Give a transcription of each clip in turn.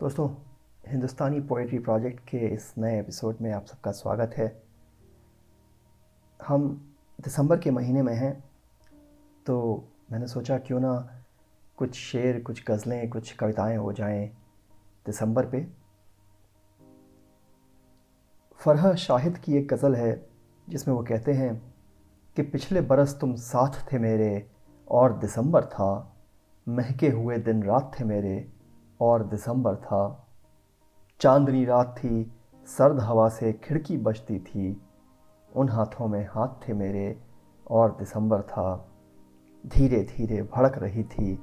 दोस्तों, हिंदुस्तानी poetry project के इस नए एपिसोड में आप सबका स्वागत है। हम दिसंबर के महीने में हैं तो मैंने सोचा क्यों ना कुछ शेर, कुछ गज़लें, कुछ कविताएँ हो जाएँ दिसंबर पे। फरह शाहिद की एक गज़ल है, जिसमें वो कहते हैं कि पिछले बरस तुम साथ थे मेरे और दिसंबर था, महके हुए दिन रात थे मेरे। और दिसंबर था। चांदनी रात थी, सर्द हवा से खिड़की बजती थी। उन हाथों में हाथ थे मेरे और दिसंबर था। धीरे धीरे भड़क रही थी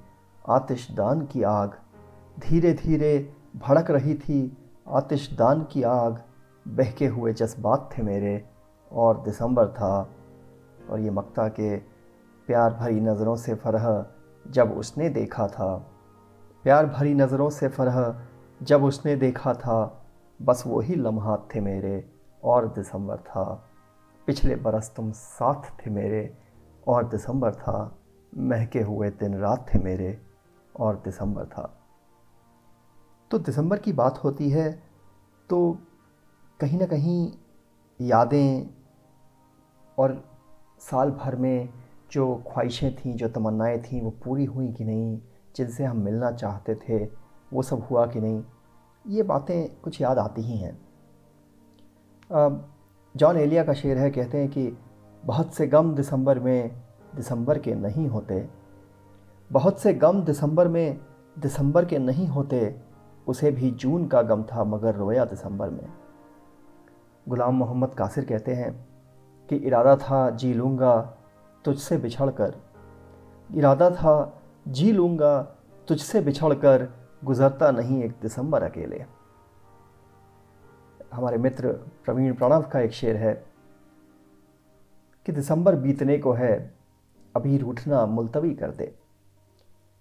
आतिशदान की आग। धीरे धीरे भड़क रही थी आतिशदान की आग। बहके हुए जज्बात थे मेरे और दिसंबर था। और ये मक्ता के प्यार भरी नज़रों से फरह जब उसने देखा था। प्यार भरी नज़रों से फरह, जब उसने देखा था, बस वही लम्हात थे मेरे और दिसंबर था। पिछले बरस तुम साथ थे मेरे और दिसंबर था। महके हुए दिन रात थे मेरे और दिसंबर था। तो दिसंबर की बात होती है तो कहीं ना कहीं यादें और साल भर में जो ख्वाहिशें थीं, जो तमन्नाएँ थीं, वो पूरी हुई कि नहीं? जिनसे हम मिलना चाहते थे, वो सब हुआ कि नहीं? ये बातें कुछ याद आती ही हैं। जॉन एलिया का शेर है, कहते हैं कि बहुत से गम दिसंबर में दिसंबर के नहीं होते। बहुत से गम दिसंबर में दिसंबर के नहीं होते, उसे भी जून का गम था, मगर रोया दिसंबर में। गुलाम मोहम्मद कासिर कहते हैं कि इरादा था, जी लूँगा तुझसे बिछड़ कर इरादा था जी लूँगा, तुझसे बिछड़ कर गुजरता नहीं एक दिसंबर अकेले। हमारे मित्र प्रवीण प्रणव का एक शेर है कि दिसंबर बीतने को है, अभी रूठना मुलतवी कर दे।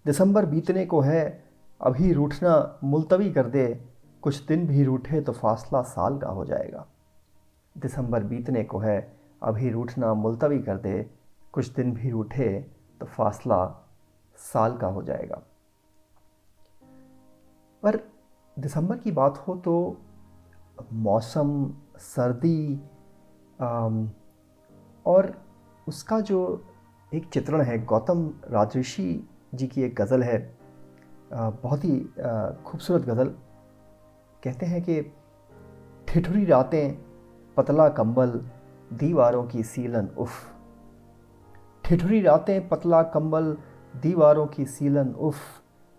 दिसंबर बीतने को है, अभी रूठना मुलतवी कर दे। कुछ दिन भी रूठे तो फासला साल का हो जाएगा। दिसंबर बीतने को है, अभी रूठना मुलतवी कर दे। कुछ दिन भी रूठे तो फासला साल का हो जाएगा। पर दिसंबर की बात हो तो मौसम, सर्दी और उसका जो एक चित्रण है, गौतम राजऋषि जी की एक गज़ल है बहुत ही खूबसूरत गज़ल। कहते हैं कि ठिठुरी रातें, पतला कंबल, दीवारों की सीलन, उफ़। ठिठुरी रातें, पतला कंबल दीवारों की सीलन उफ़,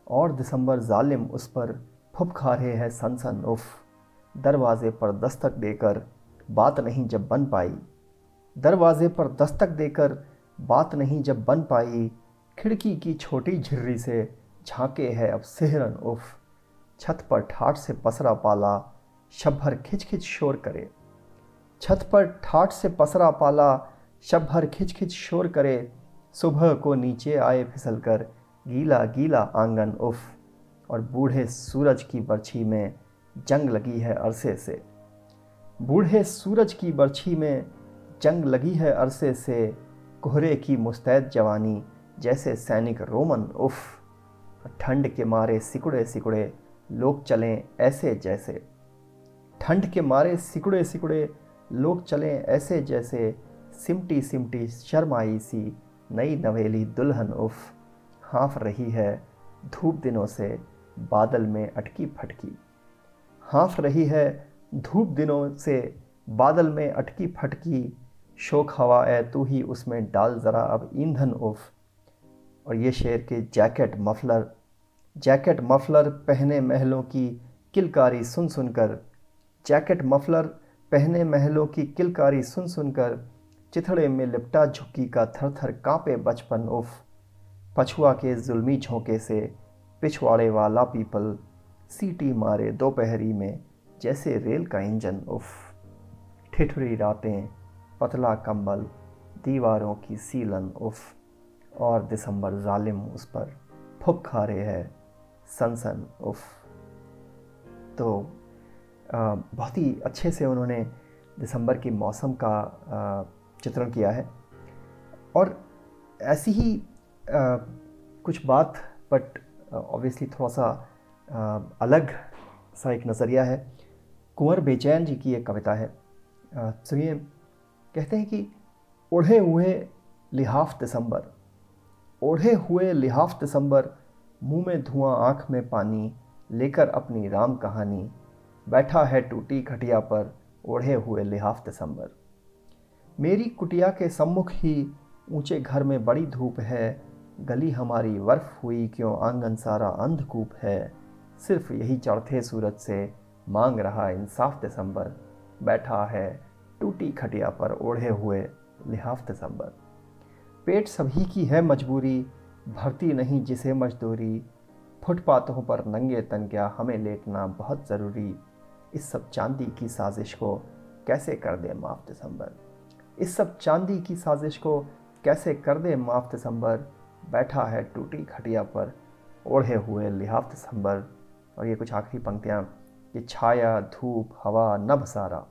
और दिसंबर जालिम उस पर फुप खा रहे हैं सन सन उफ़। दरवाज़े पर दस्तक देकर बात नहीं जब बन पाई। दरवाज़े पर दस्तक देकर बात नहीं जब बन पाई। खिड़की की छोटी झिर्री से झांके है अब सेहरन उफ़। छत पर ठाठ से पसरा पाला, शब भर खिच खिच शोर करे। छत पर ठाठ से पसरा पाला, शब भर खिच खिच शोर करे। सुबह को नीचे आए फिसल कर गीला गीला आँगन, उफ, और बूढ़े सूरज की बर्छी में जंग लगी है अरसे से। बूढ़े सूरज की बर्छी में जंग लगी है अरसे से, कोहरे की मुस्तैद जवानी जैसे सैनिक रोमन, उफ ठंड के मारे सिकुड़े सिकुड़े लोग चलें ऐसे जैसे। ठंड के मारे सिकुड़े सिकुड़े लोग चलें ऐसे जैसे, सिमटी सिमटी शर्माई सी नई नवेली दुल्हन उफ हाँफ रही है धूप दिनों से बादल में अटकी फटकी। हाँफ रही है धूप दिनों से बादल में अटकी फटकी। शोक हवा है तू ही उसमें डाल ज़रा अब ईंधन उफ। और ये शेर के जैकेट मफलर जैकेट मफलर पहने महलों की किलकारी सुन सुनकर। जैकेट मफलर पहने महलों की किलकारी सुन सुनकर चिथड़े में लिपटा झुक्की का थर थर कांपे बचपन उफ। पछुआ के जुल्मी झोंके से पिछवाड़े वाला पीपल सीटी मारे दोपहरी में जैसे रेल का इंजन उफ। ठिठुरी रातें पतला कंबल दीवारों की सीलन उफ। और दिसंबर जालिम उस पर फुक खा रहे हैं सनसन उफ। तो बहुत ही अच्छे से उन्होंने दिसंबर के मौसम का आ, चित्रण किया है। और ऐसी ही आ, कुछ बात बट ऑब्वियसली थोड़ा सा आ, अलग सा एक नज़रिया है। कुंवर बेचैन जी की एक कविता है। सुनिए कहते हैं कि ओढ़े हुए लिहाफ दिसंबर ओढ़े हुए लिहाफ दिसंबर मुँह में धुआँ आँख में पानी लेकर अपनी राम कहानी बैठा है टूटी खटिया पर ओढ़े हुए लिहाफ दिसंबर। मेरी कुटिया के सम्मुख ही ऊँचे घर में बड़ी धूप है। गली हमारी बर्फ़ हुई, क्यों आँगन सारा अंधकूप है? सिर्फ़ यही चढ़ते सूरज से मांग रहा इंसाफ दिसंबर। बैठा है टूटी खटिया पर ओढ़े हुए लिहाफ दिसंबर। पेट सभी की है मजबूरी, भरती नहीं जिसे मजदूरी। फुटपाथों पर नंगे तन क्या हमें लेटना बहुत ज़रूरी। इस सब चांदी की साजिश को कैसे कर दे माफ़ दिसंबर? इस सब चांदी की साजिश को कैसे कर दे माफ़ दिसंबर? बैठा है टूटी खटिया पर, ओढ़े हुए लिहाफ दिसंबर। और ये कुछ आखिरी पंक्तियाँ कि छाया धूप हवा नभ सारा।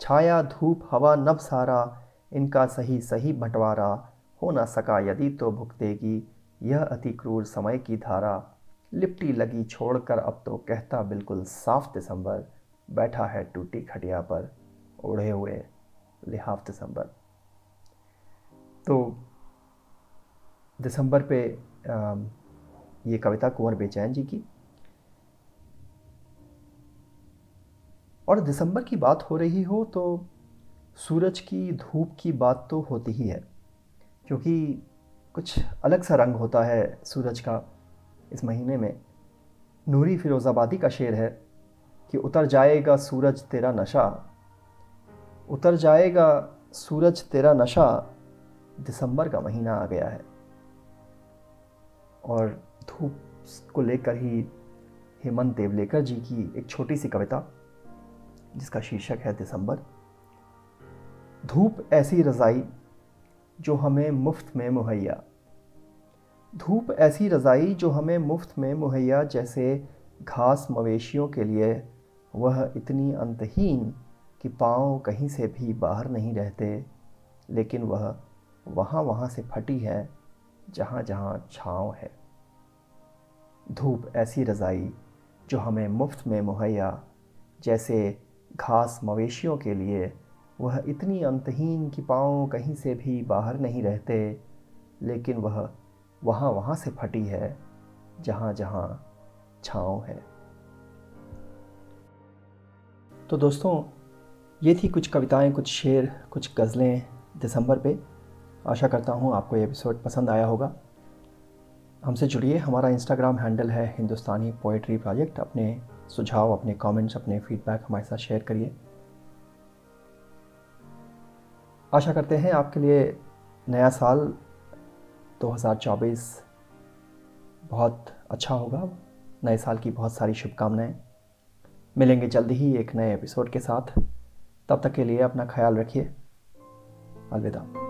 छाया धूप हवा नभ सारा, इनका सही सही बंटवारा। हो ना सका यदि तो भुगतेगी यह अति क्रूर समय की धारा। लिपटी लगी छोड़कर अब तो कहता बिल्कुल साफ़ दिसंबर। बैठा है टूटी खटिया पर, ओढ़े हुए लिहाफ दिसंबर। तो दिसंबर पे ये कविता कुंवर बेचैन जी की। और दिसंबर की बात हो रही हो तो सूरज की धूप की बात तो होती ही है, क्योंकि कुछ अलग सा रंग होता है सूरज का इस महीने में। नूरी फिरोज़ाबादी का शेर है कि उतर जाएगा सूरज तेरा नशा उतर जाएगा सूरज तेरा नशा। दिसंबर का महीना आ गया है। और धूप को लेकर ही हेमंत देवलेकर जी की एक छोटी सी कविता, जिसका शीर्षक है दिसंबर। धूप ऐसी रज़ाई जो हमें मुफ़्त में मुहैया। धूप ऐसी रज़ाई जो हमें मुफ़्त में मुहैया, जैसे घास मवेशियों के लिए वह इतनी अंतहीन कि पाँव कहीं से भी बाहर नहीं रहते, लेकिन वह वहाँ वहाँ से फटी है, जहाँ जहाँ छाँव है। धूप ऐसी रज़ाई जो हमें मुफ़्त में मुहैया, जैसे घास मवेशियों के लिए, वह इतनी अंतहीन कि पाँव कहीं से भी बाहर नहीं रहते, लेकिन वह वहाँ वहाँ से फटी है, जहाँ जहाँ छाँव है। तो दोस्तों ये थी कुछ कविताएँ, कुछ शेर, कुछ गज़लें दिसंबर पे। आशा करता हूँ आपको ये एपिसोड पसंद आया होगा। हमसे जुड़िए। हमारा इंस्टाग्राम हैंडल है हिंदुस्तानी पोइट्री प्रोजेक्ट अपने सुझाव, अपने कमेंट्स अपने फीडबैक हमारे साथ शेयर करिए। आशा करते हैं आपके लिए नया साल 2024 बहुत अच्छा होगा। नए साल की बहुत सारी शुभकामनाएँ। मिलेंगे जल्दी ही एक नए एपिसोड के साथ। तब तक के लिए अपना ख्याल रखिए। अलविदा।